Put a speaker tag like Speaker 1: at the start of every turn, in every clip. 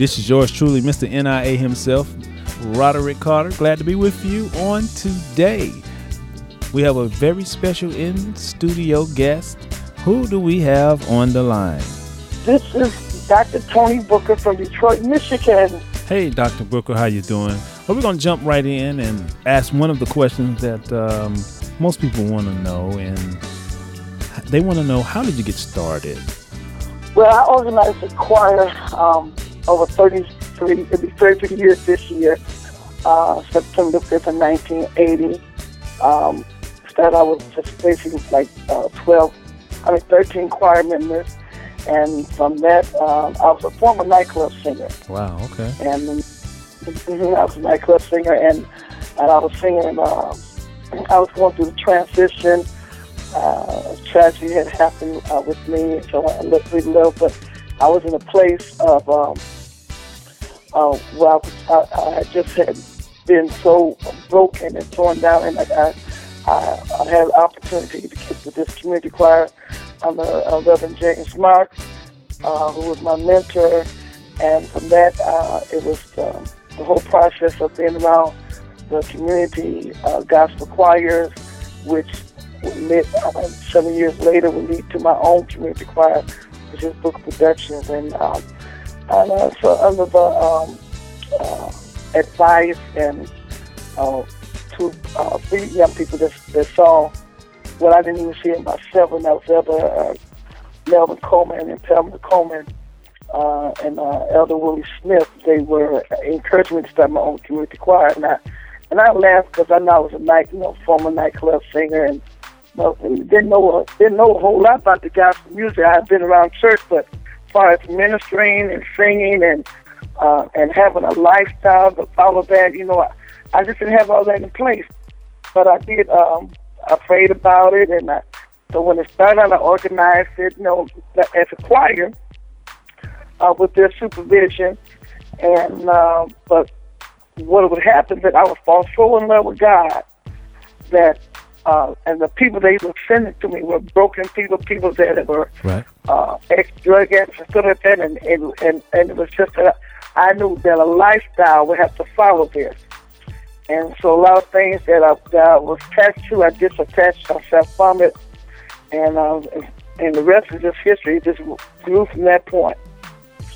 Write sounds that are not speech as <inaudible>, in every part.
Speaker 1: This is yours truly, Mr. NIA himself, Roderick Carter. Glad to be with you on today. We have a very special in studio guest. Who do we have on the line?
Speaker 2: This is Dr. Tony Booker from Detroit, Michigan.
Speaker 1: Hey, Dr. Booker, how you doing? Well, we're going to jump right in and ask one of the questions that um, most people want to know, and they want to know how did you get started?
Speaker 2: Well, I organized a choir um, over 33, it'll be 33 years this year, uh, September 5th of 1980. Um, out with just basically like uh, 12, I mean 13 choir members. And from that, um, I was a former nightclub singer.
Speaker 1: Wow, okay.
Speaker 2: And mm-hmm, I was a nightclub singer, and, and I was singing, uh, I was going through the transition. Uh, tragedy had happened uh, with me, so I lived really low, but I was in a place of, um, uh, where I, was, I, I just had been so broken and torn down, and I, I, I had an opportunity to get to this community choir under uh, Reverend James Marks, uh, who was my mentor. And from that, uh, it was um, the whole process of being around the community uh, gospel choirs, which led, uh, seven years later would lead to my own community choir, which is Book Productions. And, um, and uh, so under the um, uh, advice and uh, two, uh, three young people that, that saw what I didn't even see in myself, and that was Elder uh, Melvin Coleman and Pamela Coleman uh, and uh, Elder Willie Smith. They were encouraging me to start my own community choir, and I and I laughed because I know I was a night, you know, former nightclub singer, and know, didn't know didn't know a whole lot about the gospel music. I had been around church, but as far as ministering and singing and uh, and having a lifestyle to follow that, you know, I, I just didn't have all that in place. But I did. Um, I prayed about it, and I, so when it started, I organized it, you know, as a choir uh, with their supervision. And uh, but what would happen that I would fall so in love with God that uh, and the people they were sending to me were broken people, people that were
Speaker 1: Right.
Speaker 2: uh, ex-drug addicts and stuff like that, and, and, and, and it was just that I knew that a lifestyle would have to follow this. And so a lot of things that I, that I was attached to, I disattached myself from it, and uh, and the rest is just history. It just grew from that point.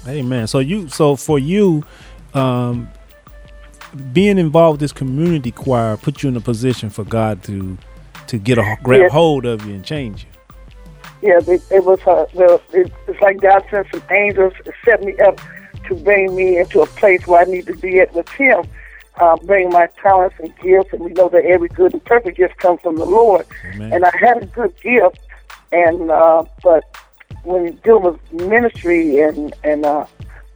Speaker 1: Amen. So you, so for you, um, being involved with this community choir put you in a position for God to to get a grab
Speaker 2: Yes.
Speaker 1: hold of you and change you.
Speaker 2: Yeah, it, it was uh, well, it, it's like God sent some angels set me up to bring me into a place where I need to be at with Him. Uh, bring my talents and gifts, and we know that every good and perfect gift comes from the Lord.
Speaker 1: Amen.
Speaker 2: And I had a good gift, and uh, but when you deal with ministry and and uh,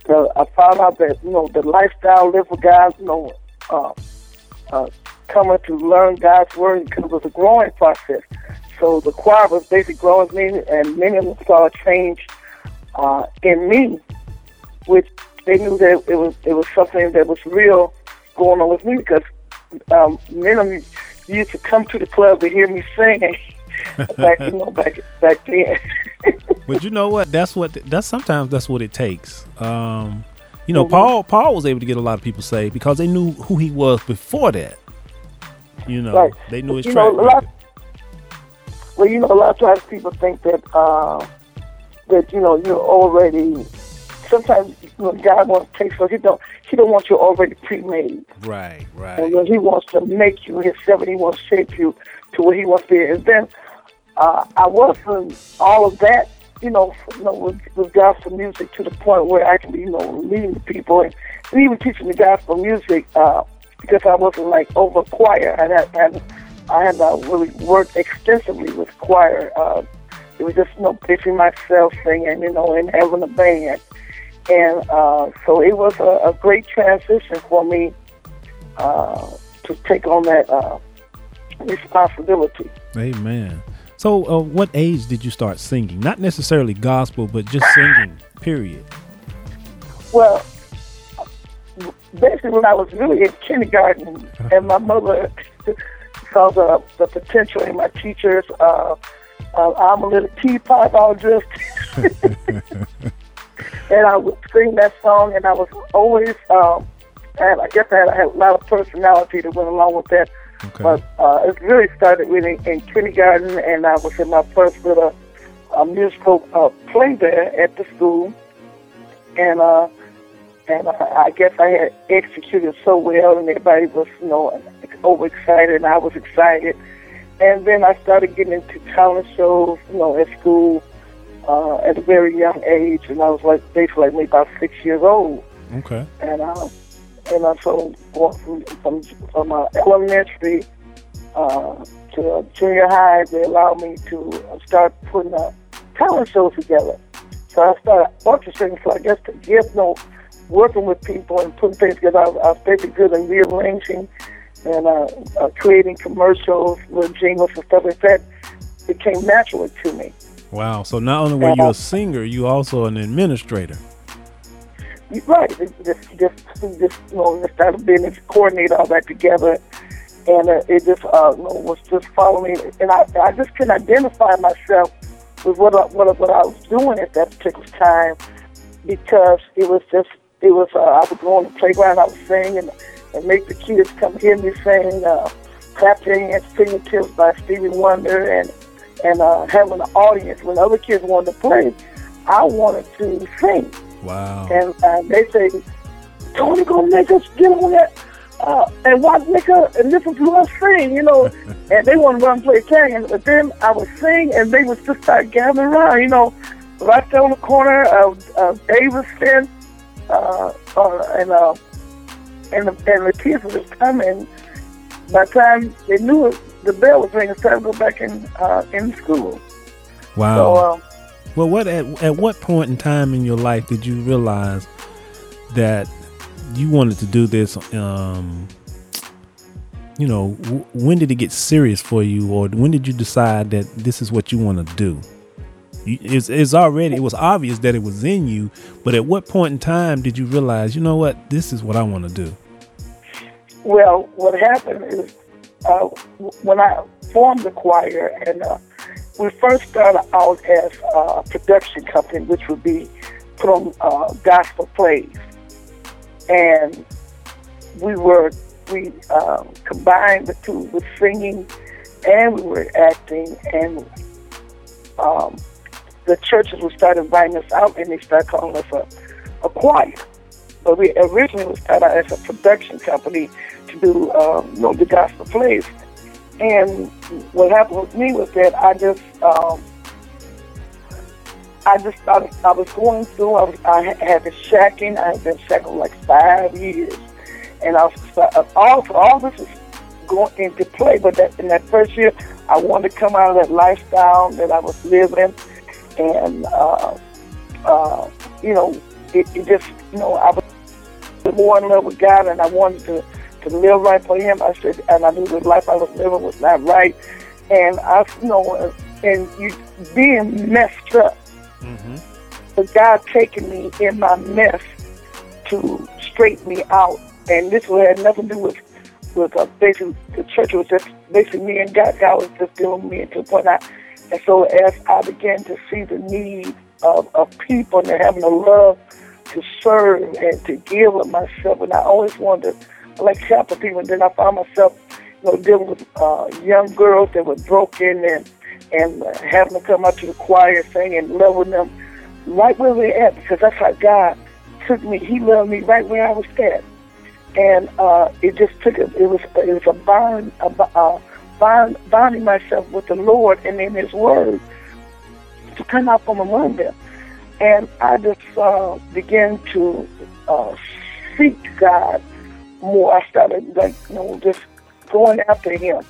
Speaker 2: the, I found out that you know the lifestyle live with God, you know, uh, uh, coming to learn God's word because it was a growing process. So the choir was basically growing me, and many of them saw a change uh, in me, which they knew that it was it was something that was real going on with me because um, many of them used to come to the club to hear me sing <laughs> back you know back back then. <laughs>
Speaker 1: But you know what? That's what that's sometimes that's what it takes. Um, you know, Paul Paul was able to get a lot of people saved because they knew who he was before that. You know,
Speaker 2: Right.
Speaker 1: they knew his
Speaker 2: You
Speaker 1: track
Speaker 2: know, lot-. Well, you know, a lot of times people think that uh, that you know you're already. Sometimes you know, God wants to take so he don't he don't want you already pre-made,
Speaker 1: Right, right.
Speaker 2: and
Speaker 1: right.
Speaker 2: when He wants to make you Himself, and He wants to shape you to what He wants to be. And then uh, I wasn't all of that, you know, you know, with, with gospel music to the point where I can be, you know, leading the people and, and even teaching the gospel music uh, because I wasn't like over choir. I had, I had, I had uh, really worked extensively with choir. Uh, it was just, you know, basically myself singing, you know, and having a band. And uh, so it was a, a great transition for me uh, to take on that uh, responsibility.
Speaker 1: Amen. So, uh, what age did you start singing? Not necessarily gospel, but just singing. Period.
Speaker 2: Well, basically, when I was really in kindergarten, and my mother <laughs> saw the, the potential in my teachers, uh, uh, I'm a little teapot all dressed. <laughs> and I would sing that song, and I was always, um, and I guess I had, I had a lot of personality that went along with that. Okay. But uh, it really started really in kindergarten, and I was in my first little uh, musical uh, play there at the school, and uh, and I, I guess I had executed so well, and everybody was, you know, overexcited, and I was excited. And then I started getting into talent shows, you know, at school uh, at a very young age, and I was like basically like maybe about six years old.
Speaker 1: Okay.
Speaker 2: And uh, and I so from from, from uh, elementary uh, to junior high, they allowed me to start putting a talent shows together. So I started orchestrating. So I guess to give you know, working with people and putting things together, I was, I basically good in rearranging and uh, uh, creating commercials with jingles and stuff like that It came naturally to me.
Speaker 1: Wow. So not only were you a singer, you also an administrator.
Speaker 2: Right. Just, just, just, you know, started being coordinate all that together, and uh, it just, uh, you know, was just following. And I, I just couldn't identify myself with what I, what, what I was doing at that particular time because it was just, it was. Uh, I would go on the playground, I was singing, and, and make the kids come hear me sing. Uh, Clap Your Hands, Fingertips by Stevie Wonder, and and uh, having an audience when other kids wanted to play, I wanted to sing.
Speaker 1: Wow.
Speaker 2: And uh, they say, Tony gonna make us get on that uh, and watch us and listen to us sing, you know. <laughs> and they want to run play tag, but then I would sing and they would just start gathering around, you know, right there on the corner of, of Davidson, uh, uh, and uh, and the, and the kids come and by the time they knew it, the bell was ringing. It's time to go back in uh, in school.
Speaker 1: Wow. So, uh, well, what at at what point in time in your life did you realize that you wanted to do this? Um, you know, w- when did it get serious for you, or when did you decide that this is what you want to do? It's, it's already it was obvious that it was in you, but at what point in time did you realize, you know what, this is what I want to do?
Speaker 2: Well, what happened is uh, when I formed the choir, and uh, we first started out as a production company, which would be on uh, gospel plays, and we were we um, combined the two with singing, and we were acting, and um, the churches would start inviting us out, and they started calling us a, a choir. But we originally started out as a production company to do, um, you know, the gospel plays. And what happened with me was that I just, um, I just started, I was going through, I, was, I had been shacking, I had been shacking like five years. And I was, uh, all, all this is going into play, but that, in that first year, I wanted to come out of that lifestyle that I was living. And, uh, uh, you know, it, it just, you know, I was more in love with God and I wanted to to live right for Him. I said, and I knew the life I was living was not right, and I, you know, and you being messed up. Mm-hmm. But God taking me in my mess to straighten me out, and this had nothing to do with with uh, basically the church was just basically me and God. God was just dealing with me to the point I, and so as I began to see the need of, of people and having a love to serve and to give of myself, and I always wanted to like helping people. And then I found myself, you know, dealing with uh, young girls that were broken and and having to come up to the choir singing and loving them right where they're at because that's how God took me. He loved me right where I was at, and uh, it just took it. It was it was a bond, a bond, bonding myself with the Lord and in His Word to come out from among them. And I just uh, began to uh, seek God more. I started like you know just going after Him,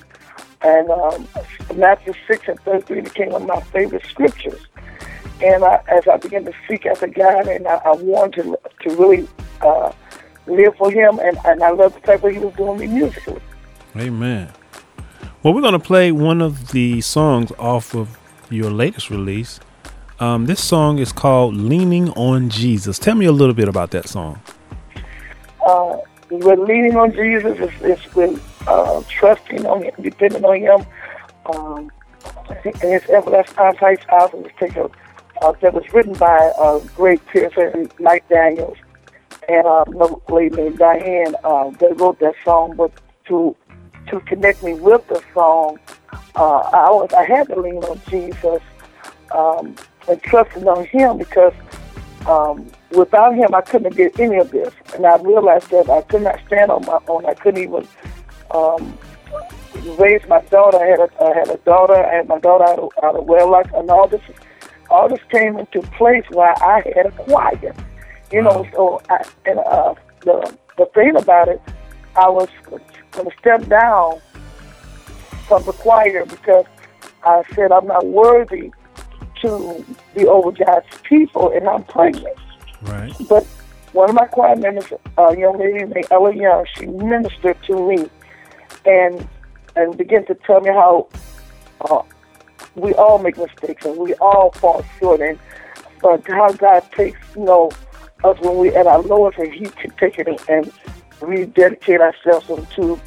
Speaker 2: and um, Matthew six and thirty three became one of my favorite scriptures. And I, as I began to seek after God, and I, I wanted to to really uh, live for Him, and, and I loved the type of He was doing me musically.
Speaker 1: Amen. Well, we're going to play one of the songs off of your latest release. Um, this song is called Leaning on Jesus. Tell me a little bit about that song.
Speaker 2: Uh, we're leaning on Jesus. It's, it's we're uh, trusting on Him, depending on Him. Um, and everlasting take uh, that was written by uh, Greg Pearson, Mike Daniels, and uh, another lady named Diane. Uh, they wrote that song, but to to connect me with the song, uh, I was I had to lean on Jesus um, and trusting on Him because um, without Him I couldn't get any of this, and I realized that I could not stand on my own. I couldn't even um, raise my daughter. I had a I had a daughter. I had my daughter out of, out of wedlock, and all this all this came into place where I had a choir. You know, so I, and uh, the the thing about it, I was to step down from the choir because I said I'm not worthy to be over God's people, and I'm pregnant.
Speaker 3: Right.
Speaker 2: But one of my choir members, a young lady named Ella Young, she ministered to me, and and began to tell me how uh, we all make mistakes and we all fall short, and but how God takes you know us when we at our lowest, and He can take it and rededicate ourselves into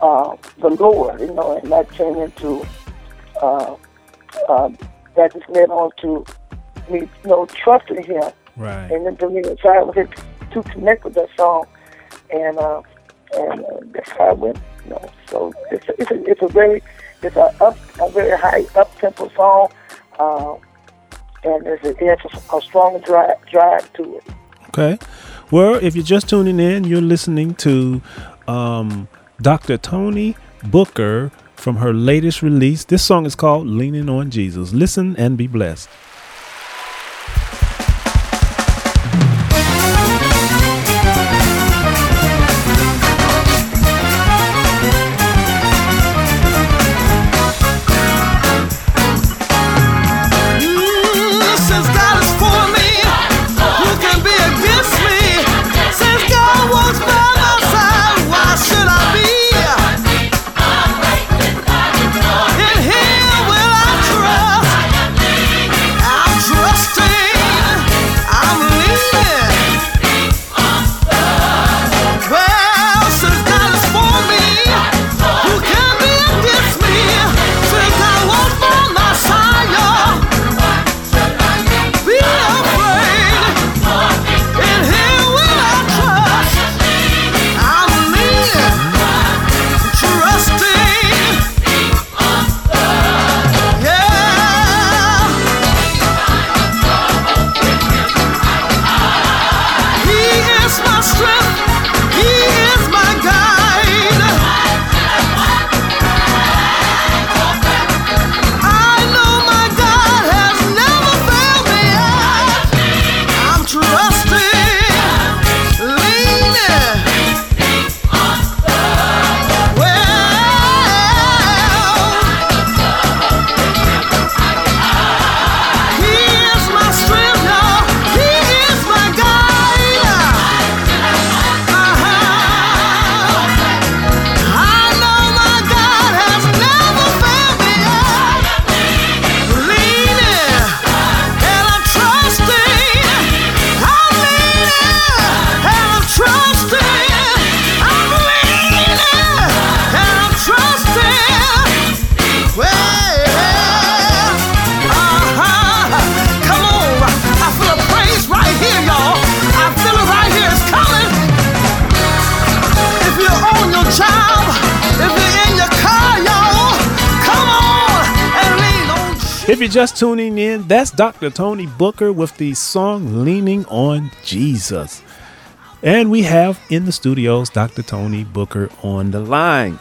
Speaker 2: uh, the Lord, you know, and that came into uh, uh, that just led on to me, you know, trusting Him,
Speaker 3: Right.
Speaker 2: and then for me, so I was to connect with that song, and uh, and uh, that's how I went, you know. So it's a, it's a, it's a very it's a up a very high up tempo song, uh, and there's a, it has a, a strong drive drive to it.
Speaker 3: Okay. Well, if you're just tuning in, you're listening to um, Dr. Tony Booker from her latest release. This song is called Leaning on Jesus. Listen and be blessed.
Speaker 1: You're
Speaker 3: just tuning in, that's Dr. Tony Booker with the song Leaning on Jesus. And we have in the studios Dr. Tony Booker on the line.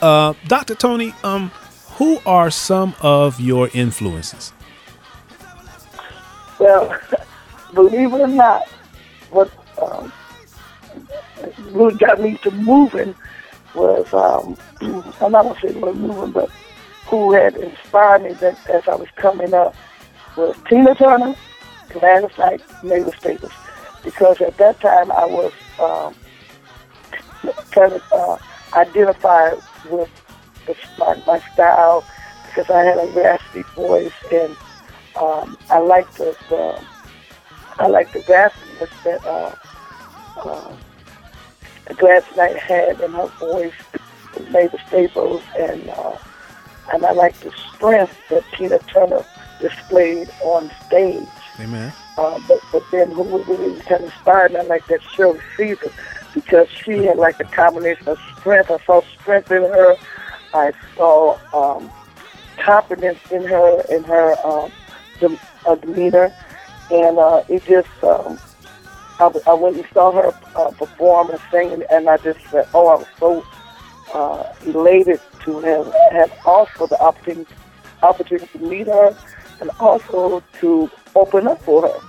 Speaker 3: Uh, Dr. Tony, um, who are some of your influences?
Speaker 2: Well, <laughs> believe it or not, what um, really got me to moving was um, <clears throat> I'm not gonna say was moving, but who had inspired me that as I was coming up was Tina Turner, Gladys Knight, Mavis Staples, because at that time I was um, kind of uh, identified with the, my, my style because I had a raspy voice and um, I liked the, the I like the raspiness that uh, uh, Gladys Knight had in her voice, Mavis Staples, and uh, and I like the strength that Tina Turner displayed on stage.
Speaker 1: Amen.
Speaker 2: Uh, but, but then who really kind of inspired me, I like that Shirley Caesar, because she had like a combination of strength. I saw strength in her. I saw um, confidence in her, in her um, dem- uh, demeanor, and uh, it just. Um, I, I went and saw her uh, perform and sing, and, and I just said, "Oh, I was so uh, elated to have had also the opportunity opportunity to meet her, and also to open up for her."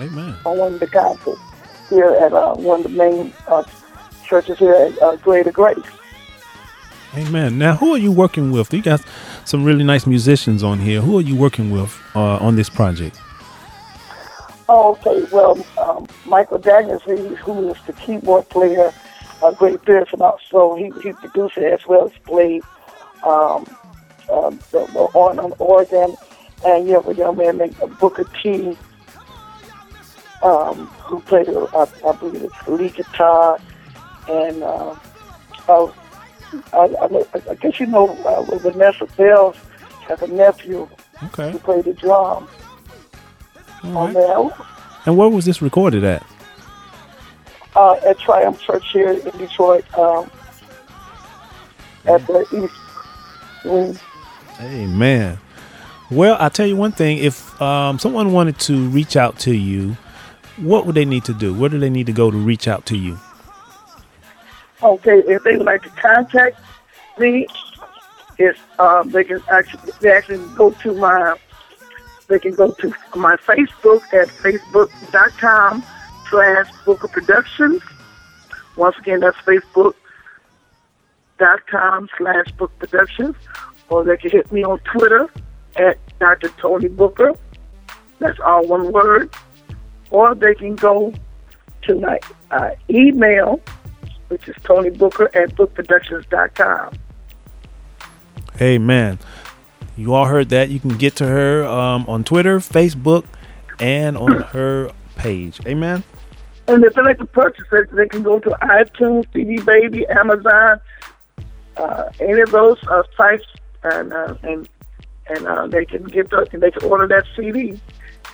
Speaker 1: Amen.
Speaker 2: on one of the concerts here at uh, one of the main uh, churches here at uh, Greater Grace.
Speaker 1: Amen. Now, who are you working with? You got some really nice musicians on here. Who are you working with uh, on this project?
Speaker 2: Oh, okay. Well, um, Michael Daniels, who is the keyboard player, uh, Greg Pearson, and also he, he produced it as well as played um, uh, the, on, on organ. And you have a young man named Booker T, um, who played, uh, I, I believe it's lead guitar. And uh, uh, I, I, I guess you know uh, Vanessa Bells has a nephew
Speaker 1: Okay.
Speaker 2: who played the drum
Speaker 1: All
Speaker 2: on
Speaker 1: right.
Speaker 2: there.
Speaker 1: And where was this recorded at?
Speaker 2: Uh, at Triumph Church here in Detroit um, at the East Wing.
Speaker 1: Amen. Well, I'll tell you one thing. If um, someone wanted to reach out to you, what would they need to do? Where do they need to go to reach out to you?
Speaker 2: Okay, if they would like to contact me, it's um, they can actually they actually go to my they can go to my Facebook at facebook.com slash Booker Productions. Once again, that's facebook.com slash Book Productions. Or they can hit me on Twitter at Dr. Tony Booker. That's all one word. Or they can go to my uh, email, which is Tony Booker at bookproductions.com.
Speaker 1: man, You all heard that. You can get to her um, on Twitter, Facebook, and on <clears throat> her page. Amen.
Speaker 2: And if they like to purchase it, they can go to iTunes, CD Baby, Amazon, uh, any of those uh, sites, and uh, and and uh, they can get the, they can order that CD,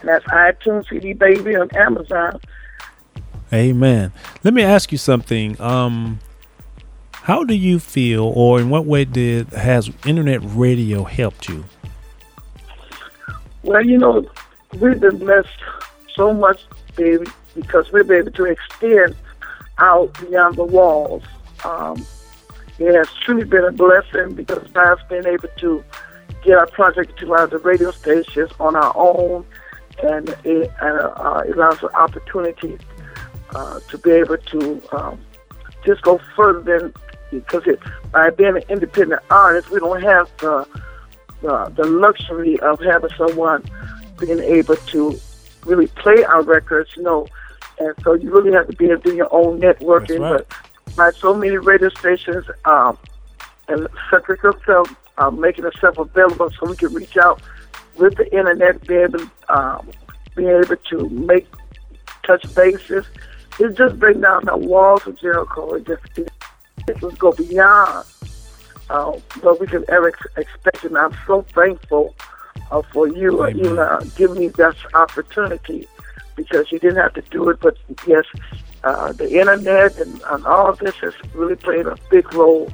Speaker 2: and that's iTunes, CD Baby, and Amazon.
Speaker 1: Amen. Let me ask you something. Um, how do you feel, or in what way did has internet radio helped you?
Speaker 2: Well, you know, we've been blessed so much, baby, because we've been able to extend out beyond the walls. Um, it has truly been a blessing because God's been able to get our project to our the radio stations on our own, and it uh, allows us opportunity uh, to be able to um, just go further than because it, by being an independent artist, we don't have the uh, the luxury of having someone being able to really play our records, you know. And so you really have to be able to do your own networking.
Speaker 1: Right.
Speaker 2: But by so many radio stations um, and Cedric himself uh, making itself available so we can reach out with the internet, be able, um, be able to make touch bases. It just bring down the walls of Jericho. It just it, it just go beyond uh, what we can ever ex- expect. And I'm so thankful uh, for you,
Speaker 1: Amen.
Speaker 2: you uh, giving me this opportunity because you didn't have to do it. But yes, uh, the internet and, and all of this has really played a big role.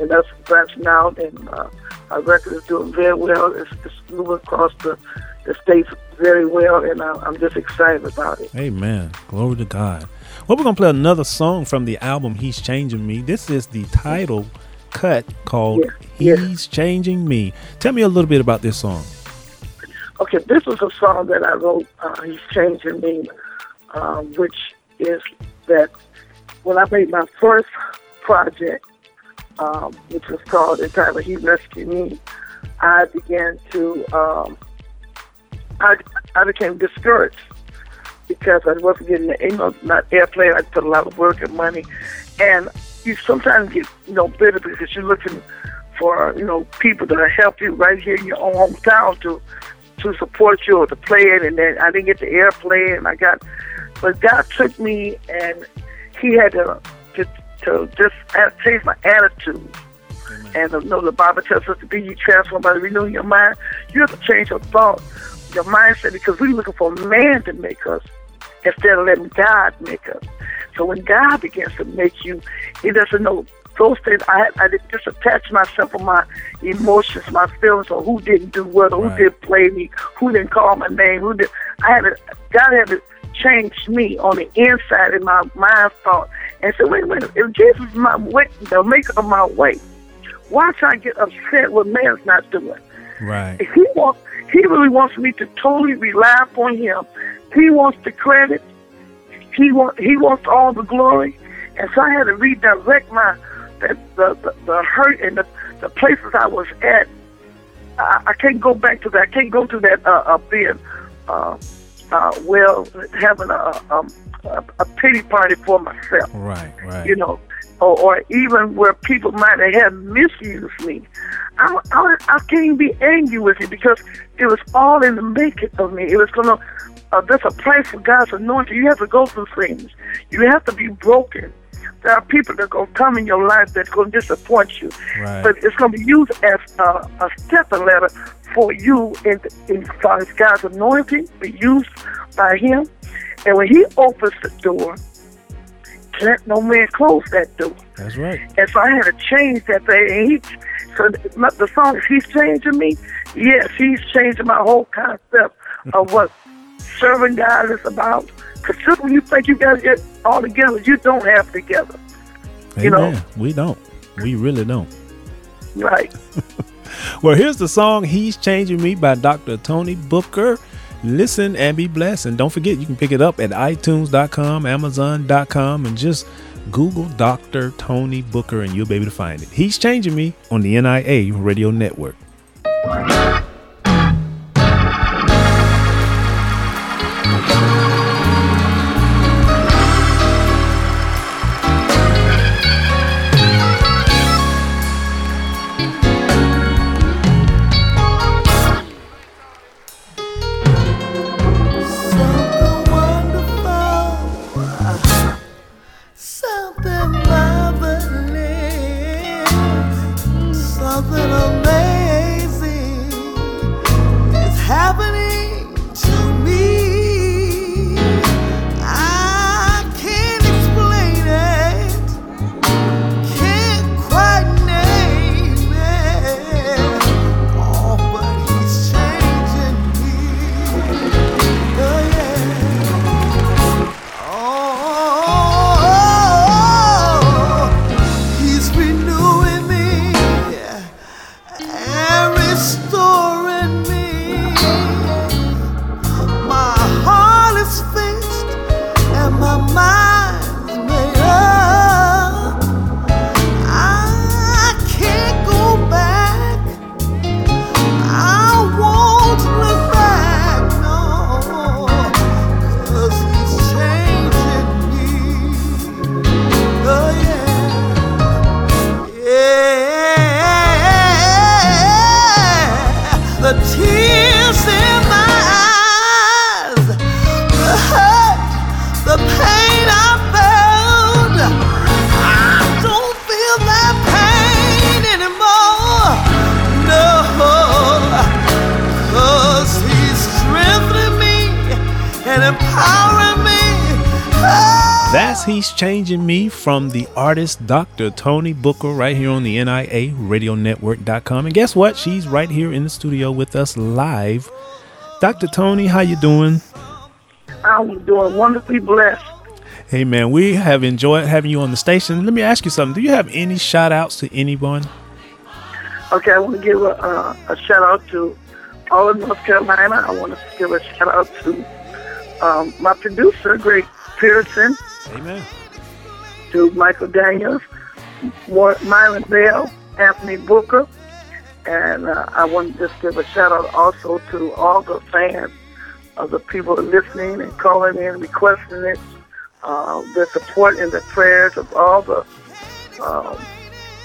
Speaker 2: And that's branching out, and uh, our record is doing very well. It's, it's moving across the, the states very well, and I, I'm just excited about it.
Speaker 1: Amen. Glory to God. Well, we're gonna play another song from the album "He's Changing Me." This is the title cut called
Speaker 2: Yeah, yeah.
Speaker 1: "He's Changing Me." Tell me a little bit about this song.
Speaker 2: Okay, this was a song that I wrote. Uh, He's changing me, um, which is that when I made my first project, um, which was called entitled "He Rescued Me," I began to um, I I became discouraged because I wasn't getting the you know not airplay. I put a lot of work and money, and you sometimes get you know bitter because you're looking for you know people to help you right here in your own hometown to to support you or to play it, and then I didn't get the airplay, and I got, but God took me, and He had to to, to just change my attitude, And uh, you know, the Bible tells us to be ye transformed by renewing your mind. You have to change your thought, your mindset, because we're looking for man to make us instead of letting God make us. So when God begins to make you, He doesn't know those things. I I didn't just attach myself to my emotions, my feelings, or who didn't do well, or
Speaker 3: Right.
Speaker 2: who didn't play me, who didn't call my name, who did. I had to. God had to change me on the inside in my mind thought and say, wait a minute, if Jesus is my way, the maker of my way, why should I get upset what man's not doing?
Speaker 3: Right.
Speaker 2: If he wants, he really wants me to totally rely upon him. He wants the credit. He want, he wants all the glory. And so I had to redirect my the the, the, hurt and the, the places I was at. I, I can't go back to that. I can't go to that uh, uh, being uh, uh, well, having a, um, a a pity party for myself
Speaker 3: Right. Right.
Speaker 2: you know, or, or even where people might have misused me. I, I, I can't be angry with you because it was all in the making of me. It was gonna. Uh, there's a price for God's anointing. You have to go through things. You have to be broken. There are people that are gonna come in your life that's gonna disappoint you,
Speaker 3: Right.
Speaker 2: but it's gonna be used as a, a stepping ladder for you in in far as God's anointing, be used by Him. And when He opens the door, can't no man close that door.
Speaker 3: That's right.
Speaker 2: And so I had to change that thing. And he, so the the song, he's changing me. Yes, he's changing my whole concept of what serving God is about. Because just when you think you got it all together, you don't have it together. You know.
Speaker 3: We don't. We really don't.
Speaker 2: Right. <laughs>
Speaker 3: Well, here's the song "He's Changing Me" by Dr. Tony Booker. Listen and be blessed. And don't forget, you can pick it up at iTunes.com, Amazon.com, and just Google Dr. Tony Booker, and you'll be able to find it. He's changing me on the NIA Radio Network. Dr. Tony Booker right here on the NIA Radio Network.com. And guess what? She's right here in the studio with us live. Dr. Tony, how you doing?
Speaker 2: I'm doing wonderfully blessed.
Speaker 3: Hey man, we have enjoyed having you on the station. Let me ask you something. Do you have any shout outs to anyone?
Speaker 2: Okay, I want to give a, uh, a shout out to all of North Carolina. I want to give a shout out to um, my producer, Greg Pearson,
Speaker 3: Amen.
Speaker 2: To Michael Daniels, Myron Bell, Anthony Booker, and uh, I want to just give a shout out also to all the fans of the people listening and calling in, requesting it, uh, the support and the prayers of all the um,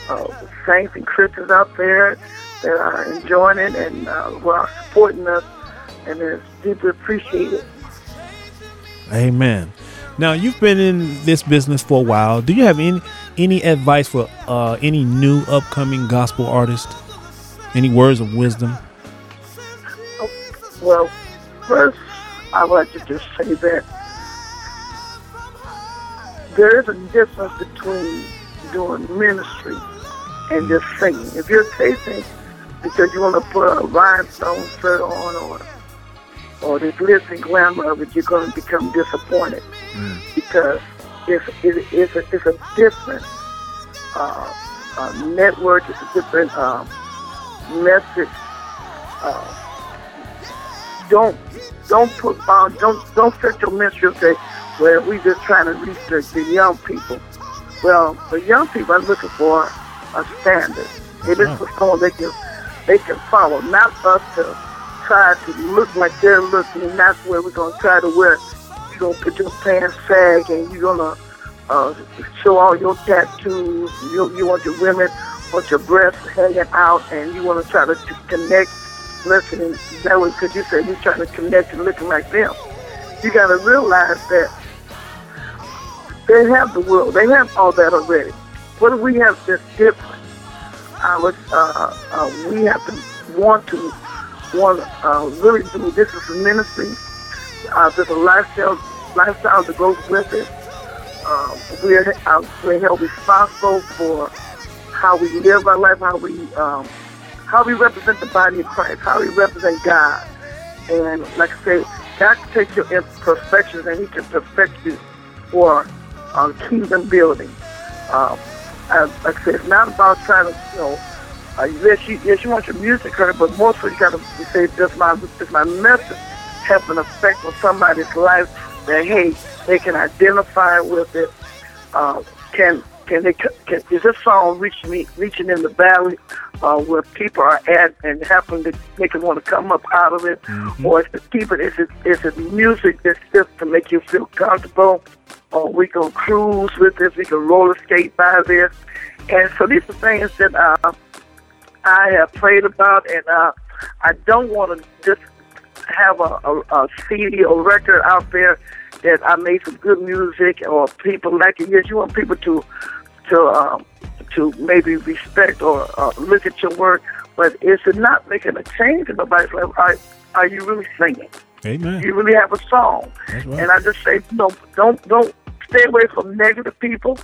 Speaker 2: uh, saints and Christians out there that are enjoying it and uh, who are supporting us, and it's deeply appreciated.
Speaker 3: Amen. Now you've been in this business for a while. Do you have any
Speaker 1: any advice for uh, any new upcoming gospel artist? Any words of wisdom?
Speaker 2: Well, first, I would like to just say that there is a difference between doing ministry and just singing. If you're chasing because you want to put a rhinestone shirt on or or the glitz and glamour of it, you're going to become disappointed because it's, it, it's, a, it's a different uh, uh, network, it's a different um, message. Uh, don't don't put uh, don't don't set your ministry say, well, we just trying to reach the, young people. Well, the young people are looking for a standard. They look for someone they can they can follow, not us to try to look like they're looking. And that's where we're gonna try to wear. You're gonna put your pants sag, and you're gonna uh, show all your tattoos. You you want your women want your breasts hanging out, and you want to try to, connect. Listen, that way, because you said you're trying to connect and looking like them. You got to realize that they have the world. They have all that already. What do we have that's different? I was, uh, uh, we have to want to want uh, really do this is a ministry. Uh, there's a lifestyle lifestyle that goes with it. Um, we're uh, we're held responsible for how we live our life, how we um, how we represent the body of Christ, how we represent God. And like I say, God can take your imperfections and He can perfect you for um, kingdom building. Um, as, like I said, it's not about trying to, you know, uh, yes, you, yes, you want your music heard, but mostly you got to say, does my, does my message have an effect on somebody's life that, hey, they can identify with it? Uh, can can they can, is this song reaching me reaching in the valley uh, where people are at and happen to make them want to come up out of it,
Speaker 1: Mhm.
Speaker 2: or is it people is it is it music that's just to make you feel comfortable, or we can cruise with this, we can roller skate by this, and so these are things that uh, I have prayed about, and uh, I don't want to just have a, a, a CD or record out there that I made some good music or people like it. Yes, you want people to to um, to maybe respect or uh, look at your work, but is it not making a change in nobody's life? Are, are you really singing?
Speaker 1: Amen.
Speaker 2: You really have a song?
Speaker 1: Right.
Speaker 2: And I just say, no, don't don't stay away from negative people.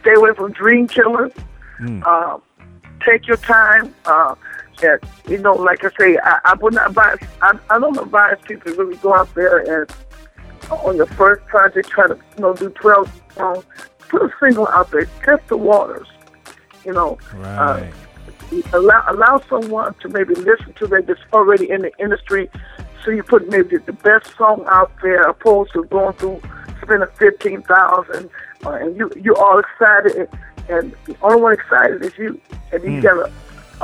Speaker 2: Stay away from dream killers.
Speaker 1: Mm.
Speaker 2: Uh, take your time. Uh, and, you know, like I say, I, I would not advise. I, I don't advise people to really go out there and on your first project try to you know do twelve songs. Put a single out there. Test the waters. You know,
Speaker 1: Right.
Speaker 2: allow allow someone to maybe listen to that that's already in the industry. So you put maybe the best song out there, opposed to going through spending fifteen thousand, uh, and you you all excited, and, and the only one excited is you, and you
Speaker 1: Mm.
Speaker 2: got a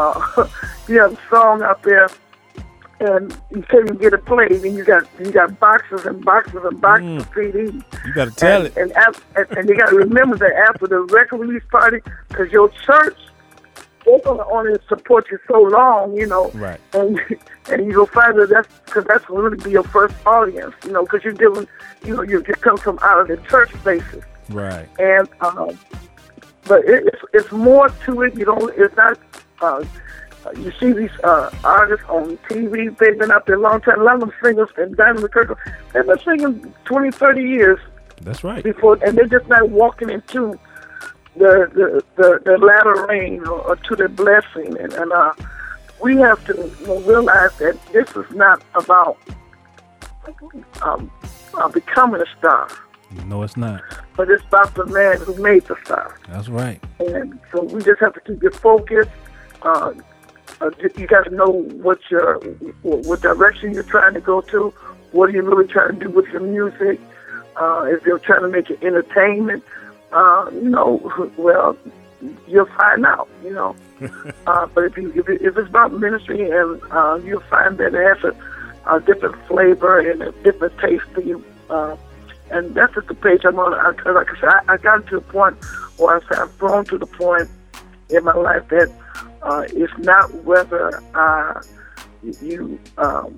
Speaker 2: uh, <laughs> you have a song out there. And you can't even get a plate, and you got you got boxes and boxes and boxes
Speaker 1: Mm.
Speaker 2: of CDs.
Speaker 1: you got to tell
Speaker 2: and,
Speaker 1: it.
Speaker 2: And, af- and, you got to remember that after the record release party, because your church, they're to only support you so long, you know.
Speaker 1: Right.
Speaker 2: And and you'll find that that's because that's going to really be your first audience, you know, because you're dealing, you know, you you come from out of the church spaces,
Speaker 1: Right.
Speaker 2: and um, but it, it's it's more to it. You don't. It's not. Uh, you see these uh, artists on TV, they've been out there a long time. A lot of them singers and Donnie McClurkin, they've been singing 20, 30 years
Speaker 1: That's right.
Speaker 2: before, and they're just not walking into the the the, the latter rain or, or to the blessing. And, and uh, we have to you know, realize that this is not about um, uh, becoming a star,
Speaker 1: No, it's not.
Speaker 2: but it's about the man who made the star.
Speaker 1: That's right.
Speaker 2: And so we just have to keep your focus. Uh, uh, you got to know what your what direction you're trying to go to. What are you really trying to do with your music? Uh, if you're trying to make it entertainment, uh, you know, <laughs> well, you'll find out. You know, <laughs> uh, but if you if, it, if it's about ministry, and uh, you'll find that it has a, a different flavor and a different taste to you. Uh, and that's just the page I'm on. I, like I said, I, I got to a point where I said I've grown to the point in my life that uh, it's not whether uh, you um,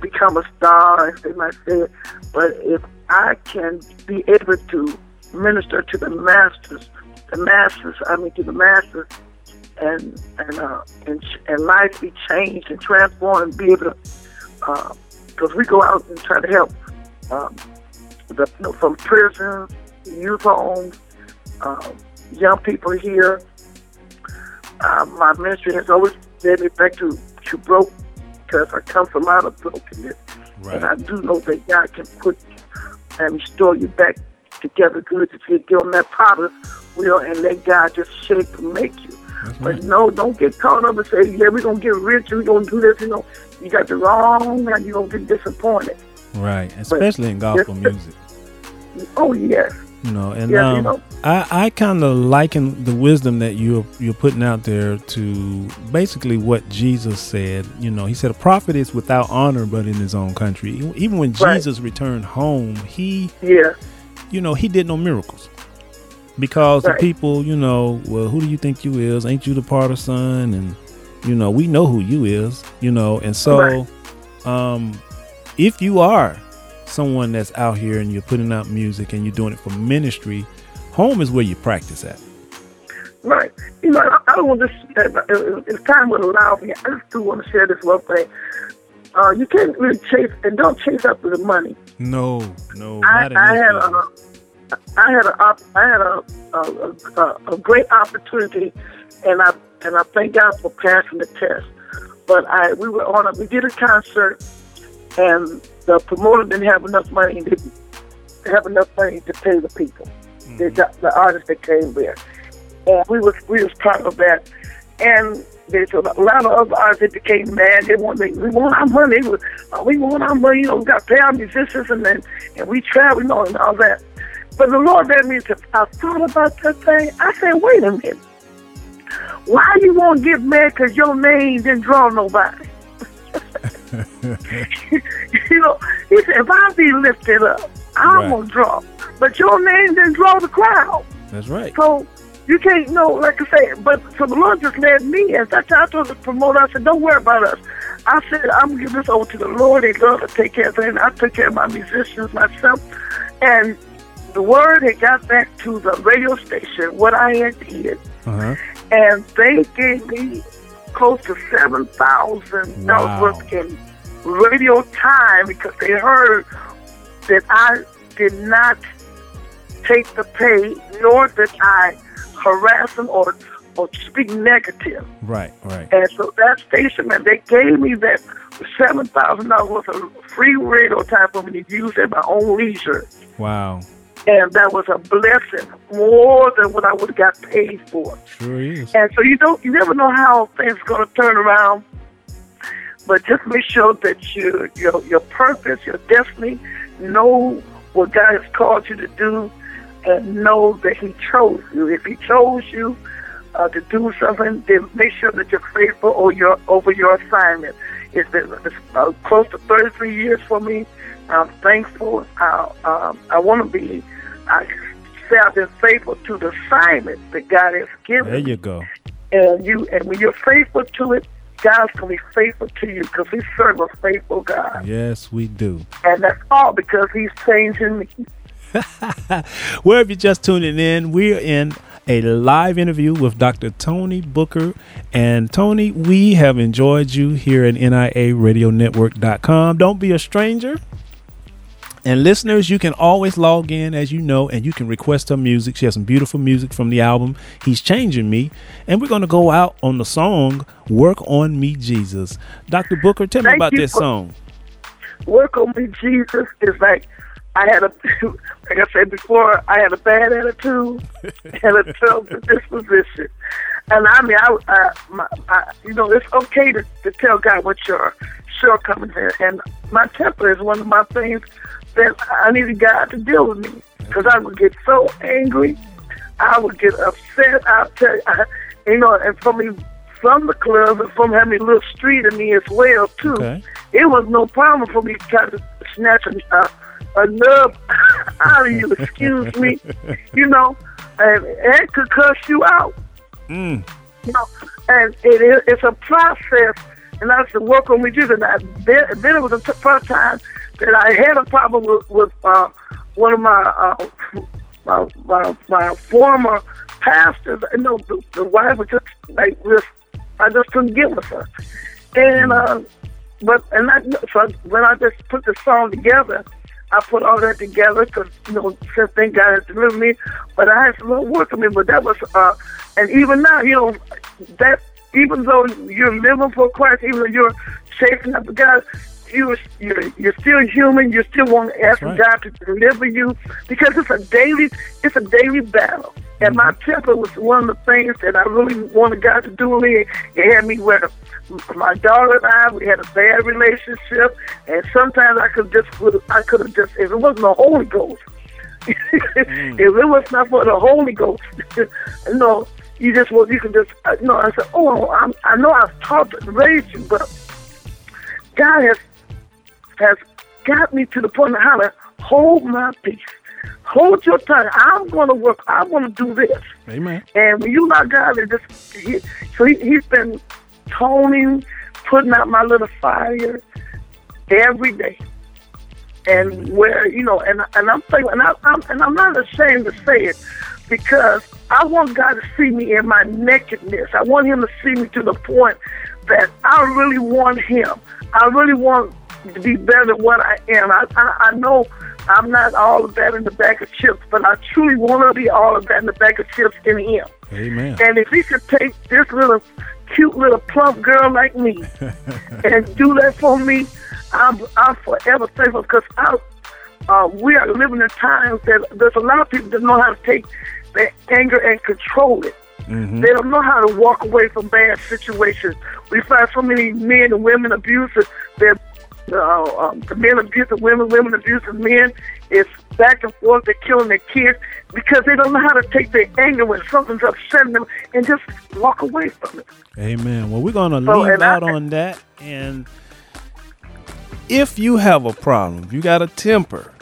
Speaker 2: become a star, as they might say, it, but if I can be able to minister to the masses the masses. I mean, to the masses, and and uh, and, and life be changed and transformed and be able to. Because we go out and try to help um, the, from prisons, youth homes, um, young people here. Uh, my ministry has always led me back to to broke because I come from out of brokenness, and I do know that God can put and restore you back together good if you get on that potter's wheel and let God just shape and make you.
Speaker 1: That's
Speaker 2: But
Speaker 1: right.
Speaker 2: no, don't get caught up and say, yeah, we're going to get rich, we're going to do this. You know, you got the wrong man, you're going to get disappointed.
Speaker 1: Right. Especially in gospel music.
Speaker 2: Oh, yes.
Speaker 1: You know, and
Speaker 2: Yeah, you
Speaker 1: um,
Speaker 2: know.
Speaker 1: I, I kind of liken the wisdom that you're you're putting out there to basically what Jesus said. You know, he said a prophet is without honor, but in his own country. Even when
Speaker 2: Right.
Speaker 1: Jesus returned home, he
Speaker 2: Yeah.
Speaker 1: you know, he did no miracles. Because
Speaker 2: Right.
Speaker 1: the people, you know, well, who do you think you is? Ain't you the part of son? And you know, we know who you is, you know, and so
Speaker 2: Right.
Speaker 1: um if you are someone that's out here and you're putting out music and you're doing it for ministry, home is where you practice at.
Speaker 2: Right. You know, I, I don't want to, uh, uh, if time would allow me, I just do want to share this one thing. Uh, you can't really chase, and don't chase after the money.
Speaker 1: No, no,
Speaker 2: I, I had a, I had a, op- I had a, a, a, a great opportunity, and I and I thank God for passing the test. But I we were on a we did a concert, and the promoter didn't have enough money, didn't have enough money to pay the people, the, the, the artists that came there, and we was we was part of that, and. There's a lot of other artists that became mad. They want, they, we want our money. We, uh, we want our money. You know, we got to pay our musicians, and then and we travel, you know, and all that. But the Lord led me to. I thought about that thing. I said, wait a minute. Why you won't get mad because your name didn't draw nobody? <laughs> <laughs> you know, he said, if I be lifted up, I'm
Speaker 1: Right.
Speaker 2: gonna draw. But your name didn't draw the crowd.
Speaker 1: That's right.
Speaker 2: So you can't know, like I say, but so the Lord just led me. As I I told the promoter, I said, don't worry about us. I said, I'm gonna give this over to the Lord. and love to take care of things. I took care of my musicians myself. And the word had got back to the radio station, what I had did.
Speaker 1: Uh-huh.
Speaker 2: And they gave me close to seven thousand
Speaker 1: Wow.
Speaker 2: dollars worth in radio time because they heard that I did not take the pay, nor did I harass them or or speak negative.
Speaker 1: Right, right.
Speaker 2: And so that station, man, they gave me that seven thousand dollars worth of free radio time for me to use at my own leisure.
Speaker 1: Wow.
Speaker 2: And that was a blessing, more than what I would have got paid for.
Speaker 1: Sure is.
Speaker 2: And so you don't, you never know how things are going to turn around. But just make sure that you, your, your purpose, your destiny, know what God has called you to do, and know that He chose you. If He chose you uh, to do something, then make sure that you're faithful or your over your assignment. It's been it's, uh, close to 33 years for me. I'm thankful. I, um, I want to be. I say I've been faithful to the assignment that God has given
Speaker 1: There you go.
Speaker 2: and you and when you're faithful to it, God's gonna be faithful to you because we serve a faithful God,
Speaker 1: Yes, we do.
Speaker 2: and that's all because He's changing me. <laughs>
Speaker 1: Where if you're just tuning in, we're in a live interview with Dr. Tony Booker. And Tony, we have enjoyed you here at NIARadionetwork.com. Don't be a stranger. And listeners, you can always log in, as you know, and you can request her music. She has some beautiful music from the album He's Changing Me. And we're going to go out on the song Work on Me, Jesus. Dr. Booker, tell me about this song.
Speaker 2: Work on me, Jesus is like I had a <laughs> like I said before, I had a bad attitude <laughs> and a tough disposition. And I mean, I, I, my, I you know, it's okay to, to tell God what your shortcomings are. And my temper is one of my things that I needed God to deal with me because I would get so angry, I would get upset. I'll tell you, I, you know, and from me from the club and from having a little street in me as well too.
Speaker 1: Okay.
Speaker 2: It was no problem for me to try to snatch a, a, a nub <laughs> out of you. Excuse me, you know, and it could cuss you out.
Speaker 1: Mm.
Speaker 2: You know, and it is it's a process, and I to work on me too. And I, then, then it was the first time that I had a problem with, with uh, one of my, uh, my my my former pastors, you know, the, the wife was just like this. I just couldn't get with her, and uh, but and I so when I just put the song together, I put all that together because you know since thank God has delivered me, but I had some little work on me. But that was uh, and even now, you know, that even though you're living for Christ, even though you're chasing after God, you you're, you're still human. You still want to ask
Speaker 1: right.
Speaker 2: God to deliver you because it's a daily it's a daily battle. And my temper was one of the things that I really wanted God to do with me. It had me where my daughter and I we had a bad relationship, and sometimes I could just would I could have just if it wasn't the Holy Ghost. <laughs> if it was not for the Holy Ghost, <laughs> you know, you just well, you can just uh, you know. I said, oh, I'm, I know I've taught and raised you, but God has has got me to the point of how to hold my peace. Hold your tongue. I'm going to work. I'm going to do this.
Speaker 1: Amen.
Speaker 2: And when you not God, it just he, so he, he's been toning, putting out my little fire every day. And where you know, and and I'm thinking, and I, I'm and I'm not ashamed to say it because I want God to see me in my nakedness. I want Him to see me to the point that I really want Him. I really want to be better than what I am. I I, I know I'm not all of that in the bag of chips, but I truly want to be all of that in the bag of chips in Him.
Speaker 1: Amen.
Speaker 2: And if He could take this little cute little plump girl like me <laughs> and do that for me, I'm I'm forever thankful because I. Uh, we are living in times that there's a lot of people that know how to take their anger and control it.
Speaker 1: Mhm.
Speaker 2: They don't know how to walk away from bad situations. We find so many men and women abusing their uh, um, the men abusing women, women abusing men. It's back and forth. They're killing their kids because they don't know how to take their anger when something's upsetting them and just walk away from it.
Speaker 1: Amen. Well, we're going to
Speaker 2: So,
Speaker 1: leave
Speaker 2: and I-
Speaker 1: out on that. And if you have a problem, if you got a temper,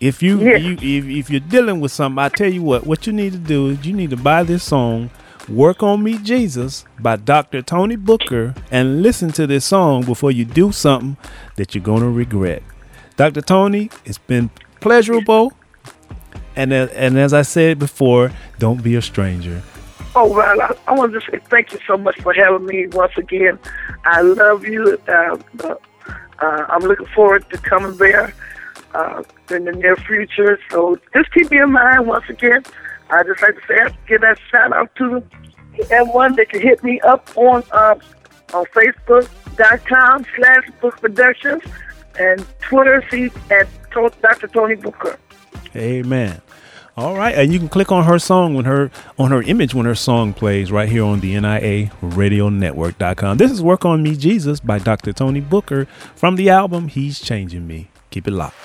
Speaker 1: if you,
Speaker 2: Yes.
Speaker 1: you if, if you're dealing with something, I tell you what, what you need to do is you need to buy this song, "Work on Me, Jesus" by Dr. Tony Booker, and listen to this song before you do something that you're gonna regret. Dr. Tony, it's been pleasurable, and and as I said before, don't be a stranger.
Speaker 2: Oh, well, I, I want to say thank you so much for having me once again. I love you. Uh, uh, I'm looking forward to coming there uh, in the near future. So just keep me in mind once again. I just like to say, give that shout out to everyone that can hit me up on uh, on Facebook.com slash Book Productions and Twitter, see at Dr. Tony Booker.
Speaker 1: Amen. All right, and you can click on her song when her on her image when her song plays right here on the NIA Radio Network.com. This is Work on Me Jesus by Dr. Tony Booker from the album He's Changing Me. Keep it locked.